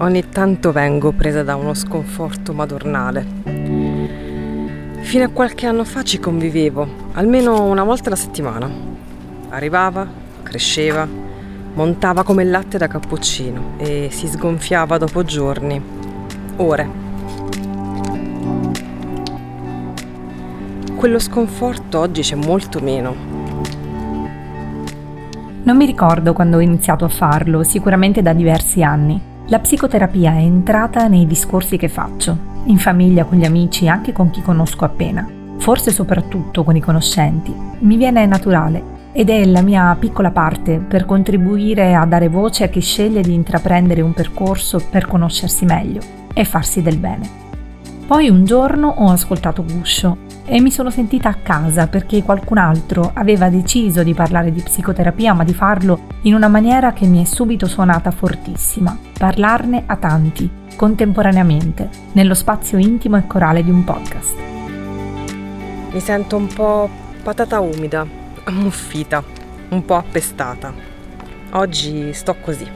ogni tanto vengo presa da uno sconforto madornale. Fino a qualche anno fa ci convivevo, almeno una volta alla settimana. Arrivava, cresceva, montava come latte da cappuccino e si sgonfiava dopo giorni, ore. Quello sconforto oggi c'è molto meno non mi ricordo quando ho iniziato a farlo, sicuramente da diversi anni. La psicoterapia è entrata nei discorsi che faccio, in famiglia, con gli amici, anche con chi conosco appena, forse soprattutto con i conoscenti. Mi viene naturale ed è la mia piccola parte per contribuire a dare voce a chi sceglie di intraprendere un percorso per conoscersi meglio e farsi del bene. Poi un giorno ho ascoltato Guscio e mi sono sentita a casa perché qualcun altro aveva deciso di parlare di psicoterapia ma di farlo in una maniera che mi è subito suonata fortissima, parlarne a tanti, contemporaneamente, nello spazio intimo e corale di un podcast. Mi sento un po' patata umida, ammuffita, un po' appestata. Oggi sto così.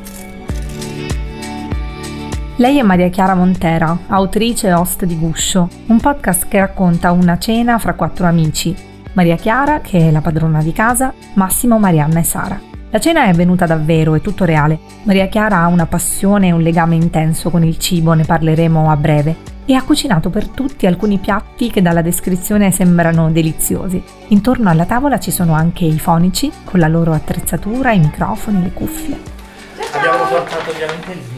Lei è Maria Chiara Montera, autrice e host di Guscio, un podcast che racconta una cena fra quattro amici. Maria Chiara, che è la padrona di casa, Massimo, Marianna e Sara. La cena è avvenuta davvero, è tutto reale. Maria Chiara ha una passione e un legame intenso con il cibo, ne parleremo a breve, e ha cucinato per tutti alcuni piatti che dalla descrizione sembrano deliziosi. Intorno alla tavola ci sono anche i fonici, con la loro attrezzatura, i microfoni, le cuffie. Ciao. Abbiamo portato ovviamente il.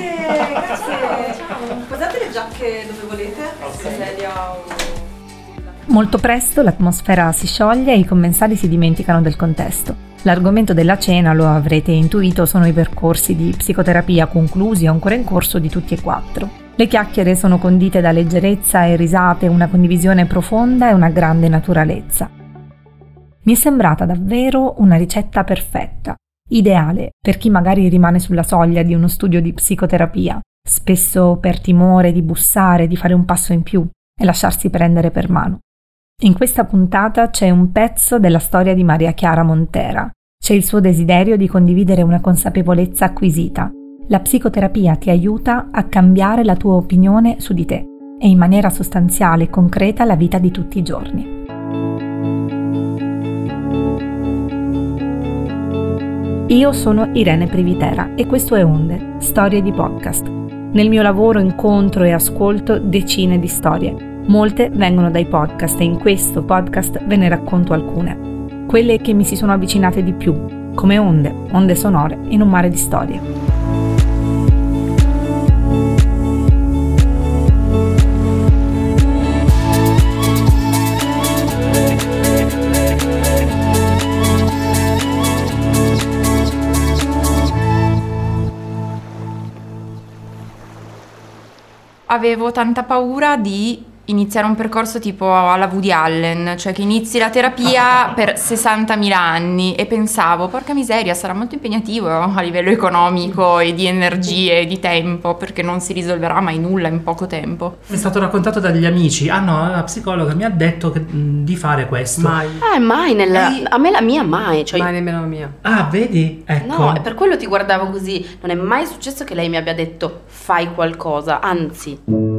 Grazie, grazie. Ciao. Posate le giacche dove volete. Okay. Molto presto l'atmosfera si scioglie e i commensali si dimenticano del contesto. L'argomento della cena, lo avrete intuito, sono i percorsi di psicoterapia conclusi o ancora in corso di tutti e quattro. Le chiacchiere sono condite da leggerezza e risate, una condivisione profonda e una grande naturalezza. Mi è sembrata davvero una ricetta perfetta, ideale per chi magari rimane sulla soglia di uno studio di psicoterapia, spesso per timore di bussare, di fare un passo in più e lasciarsi prendere per mano. In questa puntata c'è un pezzo della storia di Maria Chiara Montera, c'è il suo desiderio di condividere una consapevolezza acquisita. La psicoterapia ti aiuta a cambiare la tua opinione su di te e in maniera sostanziale e concreta la vita di tutti i giorni. Io sono Irene Privitera e questo è Onde, storie di podcast. Nel mio lavoro incontro e ascolto decine di storie. Molte vengono dai podcast e in questo podcast ve ne racconto alcune. Quelle che mi si sono avvicinate di più, come onde, onde sonore in un mare di storie. Avevo tanta paura di iniziare un percorso tipo alla Woody Allen, cioè che inizi la terapia per 60.000 anni e pensavo, porca miseria, sarà molto impegnativo a livello economico e di energie e di tempo perché non si risolverà mai nulla in poco tempo. Mi è stato raccontato dagli amici, ah no, la psicologa mi ha detto che, di fare questo. Mai. Ah, mai, nella, a me la mia mai. Cioè... Mai nemmeno la mia. Ah, vedi? Ecco. No, è per quello ti guardavo così. Non è mai successo che lei mi abbia detto fai qualcosa, anzi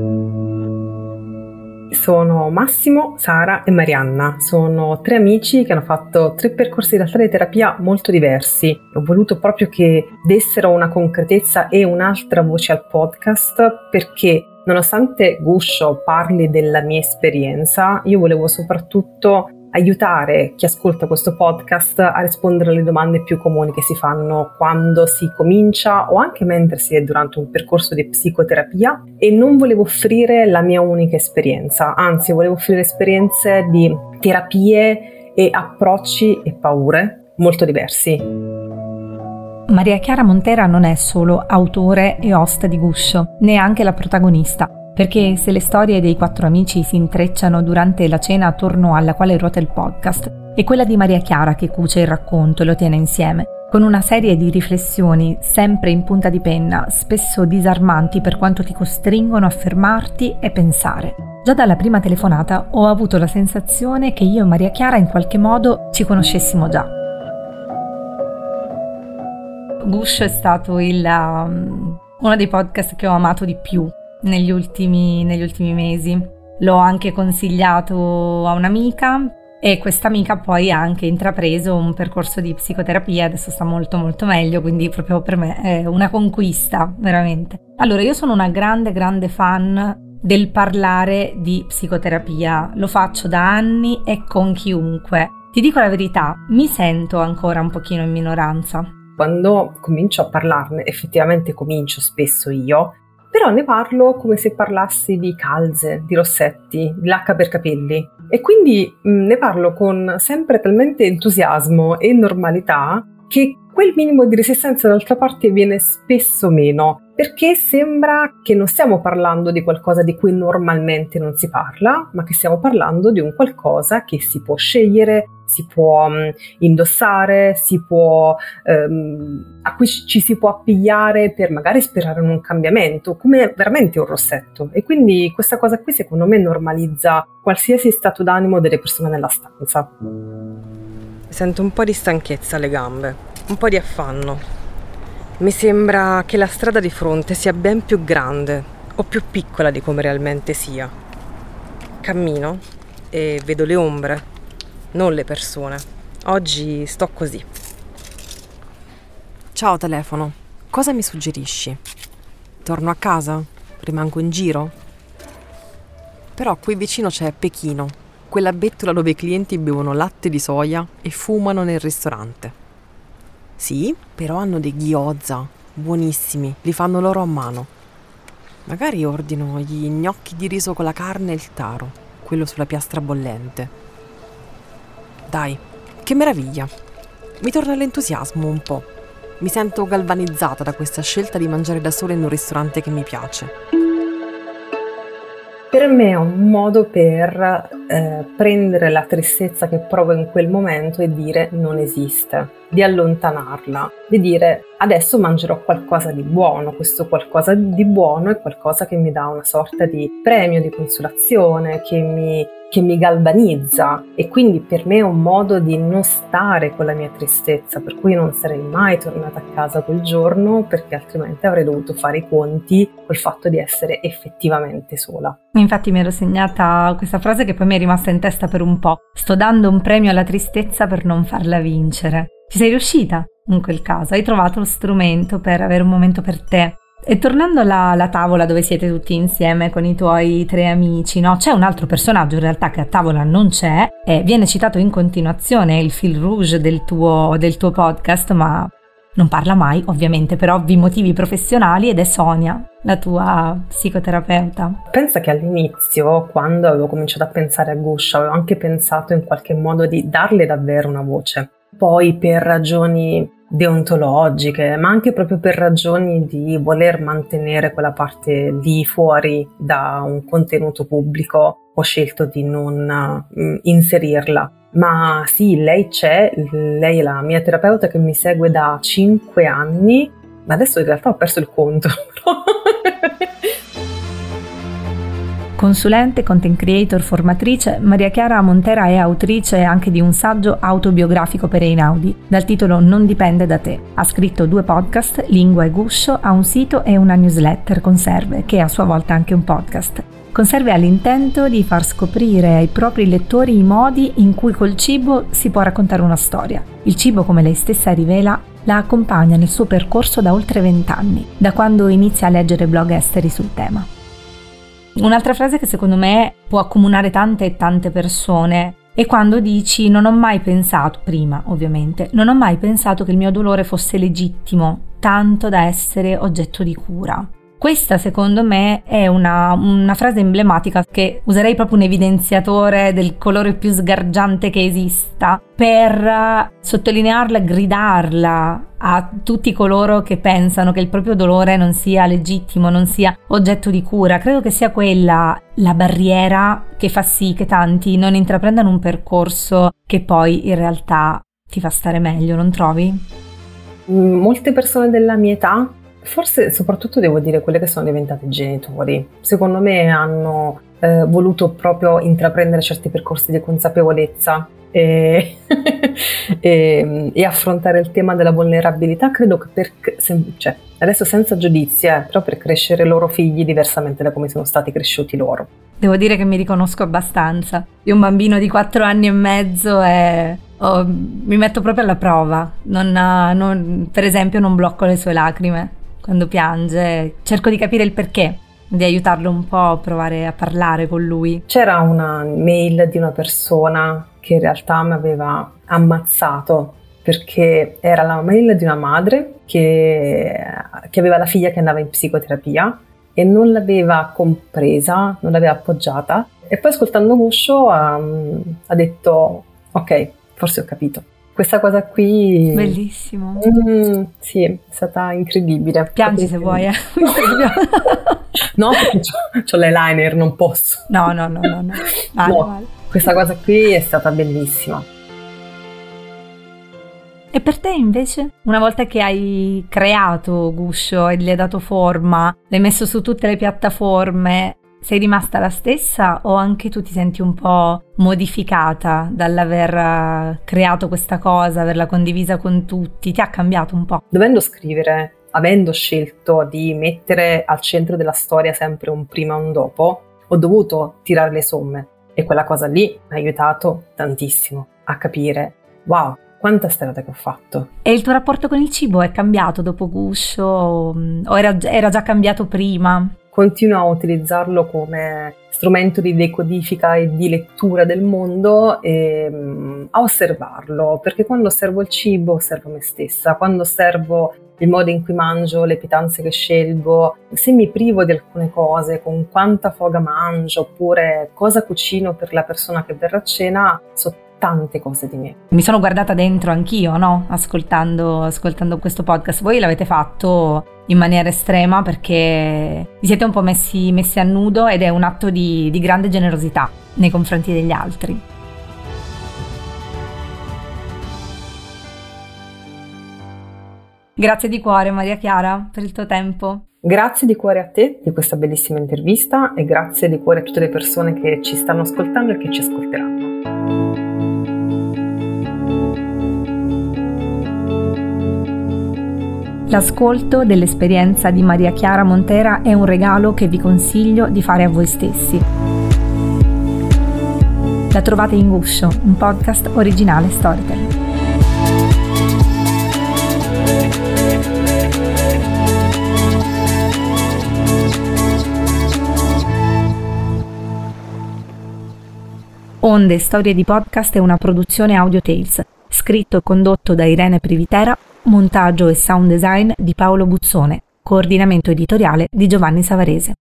sono Massimo, Sara e Marianna. Sono tre amici che hanno fatto tre percorsi in realtà di terapia molto diversi. Ho voluto proprio che dessero una concretezza e un'altra voce al podcast perché nonostante Guscio parli della mia esperienza, io volevo soprattutto aiutare chi ascolta questo podcast a rispondere alle domande più comuni che si fanno quando si comincia o anche mentre si è durante un percorso di psicoterapia e non volevo offrire la mia unica esperienza, anzi volevo offrire esperienze di terapie e approcci e paure molto diversi. Maria Chiara Montera non è solo autore e host di Guscio, neanche la protagonista perché se le storie dei quattro amici si intrecciano durante la cena attorno alla quale ruota il podcast, è quella di Maria Chiara che cuce il racconto e lo tiene insieme, con una serie di riflessioni sempre in punta di penna, spesso disarmanti per quanto ti costringono a fermarti e pensare. Già dalla prima telefonata ho avuto la sensazione che io e Maria Chiara in qualche modo ci conoscessimo già. Bush è stato il, um, uno dei podcast che ho amato di più negli ultimi, negli ultimi mesi. L'ho anche consigliato a un'amica e questa amica poi ha anche intrapreso un percorso di psicoterapia, adesso sta molto molto meglio, quindi proprio per me è una conquista, veramente. Allora, io sono una grande grande fan del parlare di psicoterapia, lo faccio da anni e con chiunque. Ti dico la verità, mi sento ancora un pochino in minoranza. Quando comincio a parlarne, effettivamente comincio spesso io, però ne parlo come se parlassi di calze, di rossetti, di lacca per capelli. E quindi mh, ne parlo con sempre talmente entusiasmo e normalità che quel minimo di resistenza d'altra parte viene spesso meno, perché sembra che non stiamo parlando di qualcosa di cui normalmente non si parla, ma che stiamo parlando di un qualcosa che si può scegliere, si può um, indossare, si può, um, a cui ci si può appigliare per magari sperare in un cambiamento, come veramente un rossetto. E quindi questa cosa qui secondo me normalizza qualsiasi stato d'animo delle persone nella stanza. Sento un po' di stanchezza alle gambe, un po' di affanno. Mi sembra che la strada di fronte sia ben più grande o più piccola di come realmente sia. Cammino e vedo le ombre, non le persone. Oggi sto così. Ciao telefono, cosa mi suggerisci? Torno a casa? Rimango in giro? Però qui vicino c'è Pechino, quella bettola dove i clienti bevono latte di soia e fumano nel ristorante. Sì, però hanno dei gyoza, buonissimi, li fanno loro a mano. Magari ordino gli gnocchi di riso con la carne e il taro, quello sulla piastra bollente. Dai, che meraviglia! Mi torna l'entusiasmo un po'. Mi sento galvanizzata da questa scelta di mangiare da sola in un ristorante che mi piace per me è un modo per eh, prendere la tristezza che provo in quel momento e dire non esiste, di allontanarla, di dire adesso mangerò qualcosa di buono, questo qualcosa di buono è qualcosa che mi dà una sorta di premio, di consolazione, che mi che mi galvanizza e quindi per me è un modo di non stare con la mia tristezza, per cui non sarei mai tornata a casa quel giorno perché altrimenti avrei dovuto fare i conti col fatto di essere effettivamente sola. Infatti mi ero segnata questa frase che poi mi è rimasta in testa per un po'. Sto dando un premio alla tristezza per non farla vincere. Ci sei riuscita in quel caso? Hai trovato lo strumento per avere un momento per te? E tornando alla, alla, tavola dove siete tutti insieme con i tuoi tre amici, no? c'è un altro personaggio in realtà che a tavola non c'è, e viene citato in continuazione, il fil rouge del tuo, del tuo podcast, ma non parla mai ovviamente per ovvi motivi professionali ed è Sonia, la tua psicoterapeuta. Pensa che all'inizio, quando avevo cominciato a pensare a Guscia, avevo anche pensato in qualche modo di darle davvero una voce. Poi per ragioni deontologiche, ma anche proprio per ragioni di voler mantenere quella parte lì fuori da un contenuto pubblico, ho scelto di non uh, inserirla. Ma sì, lei c'è, lei è la mia terapeuta che mi segue da 5 anni, ma adesso in realtà ho perso il conto. Consulente, content creator, formatrice, Maria Chiara Montera è autrice anche di un saggio autobiografico per Einaudi, dal titolo Non dipende da te. Ha scritto due podcast, Lingua e Guscio, ha un sito e una newsletter, Conserve, che è a sua volta anche un podcast. Conserve ha l'intento di far scoprire ai propri lettori i modi in cui col cibo si può raccontare una storia. Il cibo, come lei stessa rivela, la accompagna nel suo percorso da oltre vent'anni, da quando inizia a leggere blog esteri sul tema. Un'altra frase che secondo me può accomunare tante e tante persone è quando dici non ho mai pensato, prima ovviamente, non ho mai pensato che il mio dolore fosse legittimo, tanto da essere oggetto di cura. Questa secondo me è una, una, frase emblematica che userei proprio un evidenziatore del colore più sgargiante che esista per sottolinearla, gridarla a tutti coloro che pensano che il proprio dolore non sia legittimo, non sia oggetto di cura. Credo che sia quella la barriera che fa sì che tanti non intraprendano un percorso che poi in realtà ti fa stare meglio, non trovi? Molte persone della mia età Forse soprattutto devo dire quelle che sono diventate genitori. Secondo me hanno eh, voluto proprio intraprendere certi percorsi di consapevolezza e, e, e, affrontare il tema della vulnerabilità, credo che per, cioè, adesso senza giudizi, eh, però per crescere i loro figli diversamente da come sono stati cresciuti loro. Devo dire che mi riconosco abbastanza. Io un bambino di 4 anni e mezzo e oh, mi metto proprio alla prova. Non, non, per esempio non blocco le sue lacrime quando piange, cerco di capire il perché di aiutarlo un po' a provare a parlare con lui. C'era una mail di una persona che in realtà mi aveva ammazzato perché era la mail di una madre che, che aveva la figlia che andava in psicoterapia e non l'aveva compresa, non l'aveva appoggiata e poi ascoltando Guscio ha, ha detto ok, forse ho capito. Questa cosa qui... Bellissimo. Mm, sì, è stata incredibile. Piangi se vuoi, eh. no, ho l'eyeliner, non posso. No, no, no, no. no. Vale, no. Vale. Questa cosa qui è stata bellissima. E per te invece? Una volta che hai creato Guscio e gli hai dato forma, l'hai messo su tutte le piattaforme, sei rimasta la stessa o anche tu ti senti un po' modificata dall'aver eh, creato questa cosa, averla condivisa con tutti? Ti ha cambiato un po'? Dovendo scrivere, avendo scelto di mettere al centro della storia sempre un prima e un dopo, ho dovuto tirare le somme e quella cosa lì mi ha aiutato tantissimo a capire, wow, quanta strada che ho fatto. E il tuo rapporto con il cibo è cambiato dopo Guscio o era, era già cambiato prima? Continuo a utilizzarlo come strumento di decodifica e di lettura del mondo e um, a osservarlo, perché quando osservo il cibo osservo me stessa, quando osservo il modo in cui mangio, le pietanze che scelgo, se mi privo di alcune cose, con quanta foga mangio, oppure cosa cucino per la persona che verrà a cena, so tante cose di me. Mi sono guardata dentro anch'io, no? Ascoltando, ascoltando questo podcast. Voi l'avete fatto in maniera estrema perché vi siete un po' messi, messi a nudo ed è un atto di, di grande generosità nei confronti degli altri. Grazie di cuore Maria Chiara per il tuo tempo. Grazie di cuore a te di questa bellissima intervista e grazie di cuore a tutte le persone che ci stanno ascoltando e che ci ascolteranno. L'ascolto dell'esperienza di Maria Chiara Montera è un regalo che vi consiglio di fare a voi stessi. La trovate in Guscio, un podcast originale Storytel. Onde Storie di Podcast è una produzione Audio Tales, scritto e condotto da Irene Privitera montaggio e sound design di Paolo Buzzone, coordinamento editoriale di Giovanni Savarese.